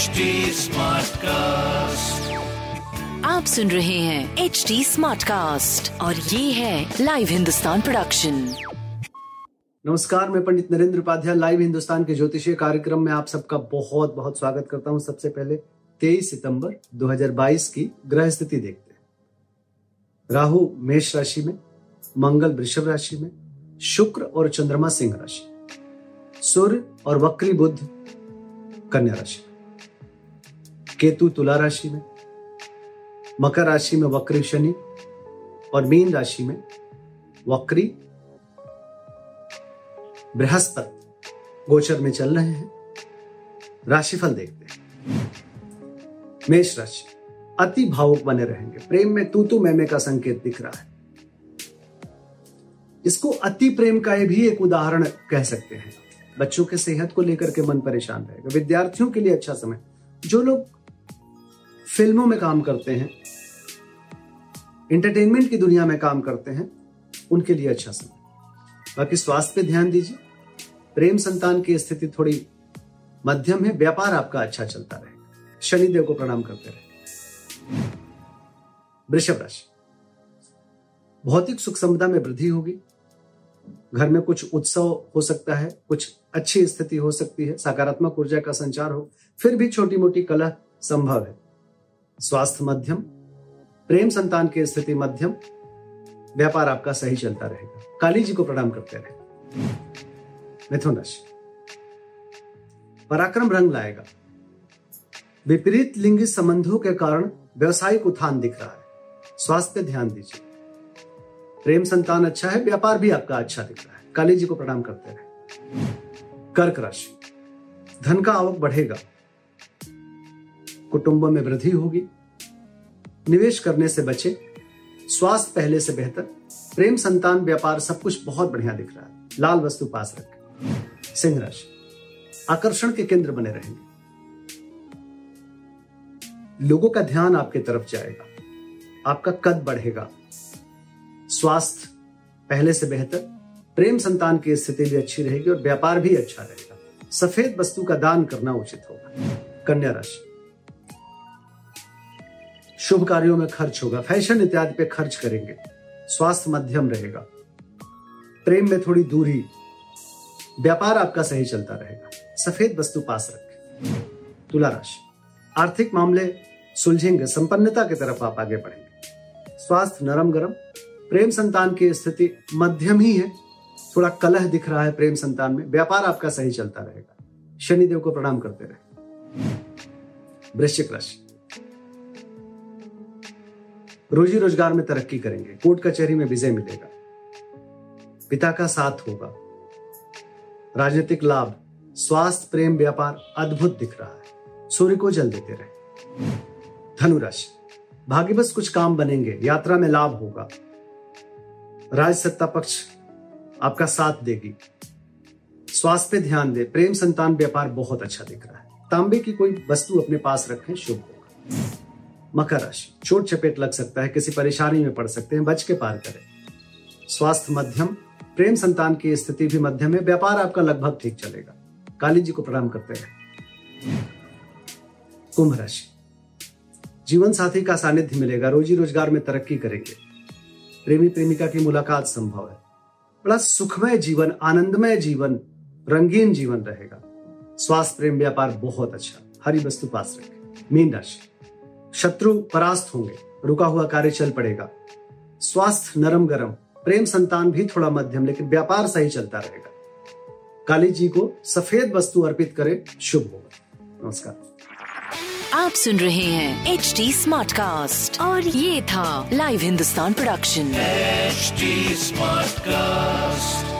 HD Smartcast. आप सुन रहे हैं एच डी स्मार्ट कास्ट और ये है लाइव हिंदुस्तान प्रोडक्शन नमस्कार मैं पंडित नरेंद्र उपाध्याय लाइव हिंदुस्तान के ज्योतिषीय कार्यक्रम में आप सबका बहुत बहुत स्वागत करता हूँ। सबसे पहले 23 सितंबर 2022 की ग्रह स्थिति देखते हैं। राहु मेष राशि में मंगल वृषभ राशि में शुक्र और चंद्रमा सिंह राशि सूर्य और वक्री बुद्ध कन्या राशि। केतु, तुला राशि में, मकर राशि में वक्री शनि और मीन राशि में वक्री बृहस्पति। गोचर में चल रहे हैं। राशिफल देखते हैं। मेष राशि, अति भावुक बने रहेंगे। प्रेम में तू तू मैमे का संकेत दिख रहा है। इसको अति प्रेम का भी एक उदाहरण कह सकते हैं। बच्चों के सेहत को लेकर के मन परेशान रहेगा। विद्यार्थियों के लिए अच्छा समय। जो लोग फ़िल्मों में काम करते हैं इंटरटेनमेंट की दुनिया में काम करते हैं, उनके लिए अच्छा समय। बाकी स्वास्थ्य पे ध्यान दीजिए। प्रेम संतान की स्थिति थोड़ी मध्यम है, व्यापार आपका अच्छा चलता रहेगा शनिदेव को प्रणाम करते रहे। वृषभ राशि। भौतिक सुख संपदा में वृद्धि होगी। घर में कुछ उत्सव हो सकता है, कुछ अच्छी स्थिति हो सकती है, सकारात्मक ऊर्जा का संचार हो, फिर भी छोटी मोटी कला संभव है। स्वास्थ्य मध्यम, प्रेम संतान की स्थिति मध्यम, व्यापार आपका सही चलता रहेगा। काली जी को प्रणाम करते रहे। मिथुन राशि। पराक्रम रंग लाएगा। विपरीत लिंगी संबंधों के कारण व्यवसायिक उत्थान दिख रहा है। स्वास्थ्य पे ध्यान दीजिए। प्रेम संतान अच्छा है, व्यापार भी आपका अच्छा दिख रहा है। काली जी को प्रणाम करते रहे। कर्क राशि। धन का आवक बढ़ेगा। कुटुंब में वृद्धि होगी। निवेश करने से बचे, स्वास्थ्य पहले से बेहतर, प्रेम संतान, व्यापार सब कुछ बहुत बढ़िया दिख रहा है। लाल वस्तु पास रखें। सिंह राशि, आकर्षण के केंद्र बने रहेंगे। लोगों का ध्यान आपके तरफ़ जाएगा। आपका कद बढ़ेगा। स्वास्थ्य पहले से बेहतर, प्रेम संतान की स्थिति भी अच्छी रहेगी और व्यापार भी अच्छा रहेगा। सफ़ेद वस्तु का दान करना उचित होगा। कन्या राशि शुभ कार्यों में खर्च होगा। फ़ैशन इत्यादि पे खर्च करेंगे। स्वास्थ्य मध्यम रहेगा। प्रेम में थोड़ी दूरी। व्यापार आपका सही चलता रहेगा। सफ़ेद वस्तु पास रखें। तुला राशि। आर्थिक मामले सुलझेंगे। संपन्नता की तरफ़ आप आगे बढ़ेंगे। स्वास्थ्य नरम गरम प्रेम संतान की स्थिति मध्यम ही है। थोड़ा कलह दिख रहा है प्रेम संतान में। व्यापार आपका सही चलता रहेगा। शनिदेव को प्रणाम करते रहे। वृश्चिक राशि। रोजी रोज़गार में तरक्की करेंगे। कोर्ट कचहरी में विजय मिलेगा। पिता का साथ होगा। राजनीतिक लाभ, स्वास्थ्य, प्रेम, व्यापार अद्भुत दिख रहा है। सूर्य को जल देते रहे। धनुराशि भाग्य बस कुछ काम बनेंगे, यात्रा में लाभ होगा। राज सत्ता पक्ष आपका साथ देगी। स्वास्थ्य पे ध्यान दे। प्रेम, संतान, व्यापार बहुत अच्छा दिख रहा है। तांबे की कोई वस्तु अपने पास रखें, शुभ होगा। मकर राशि। चोट चपेट लग सकता है, किसी परेशानी में पड़ सकते हैं, बच के पार करें। स्वास्थ्य मध्यम, प्रेम संतान की स्थिति भी मध्यम है, व्यापार आपका लगभग ठीक चलेगा। काली जी को प्रणाम करते हैं। कुंभ राशि। जीवन साथी का सानिध्य मिलेगा, रोजी रोज़गार में तरक्की करेंगे। प्रेमी प्रेमिका की मुलाकात संभव है। बड़ा सुखमय जीवन, आनंदमय जीवन, रंगीन जीवन रहेगा। स्वास्थ्य, प्रेम, व्यापार बहुत अच्छा। हरी वस्तु पास रखें। मीन राशि। शत्रु परास्त होंगे। रुका हुआ कार्य चल पड़ेगा। स्वास्थ्य नरम गरम प्रेम संतान भी थोड़ा मध्यम लेकिन व्यापार सही चलता रहेगा। काली जी को सफ़ेद वस्तु अर्पित करें शुभ होगा नमस्कार। आप सुन रहे हैं एच डी स्मार्ट कास्ट और ये था live Hindustan production HD Smartcast.